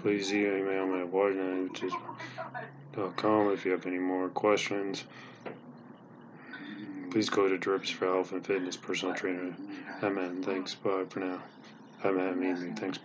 please email me at whitenightwitches.com if you have any more questions. Please go to Drips for Health and Fitness Personal Trainer. Amen. Thanks. Bye for now. Amen. Thanks. Bye.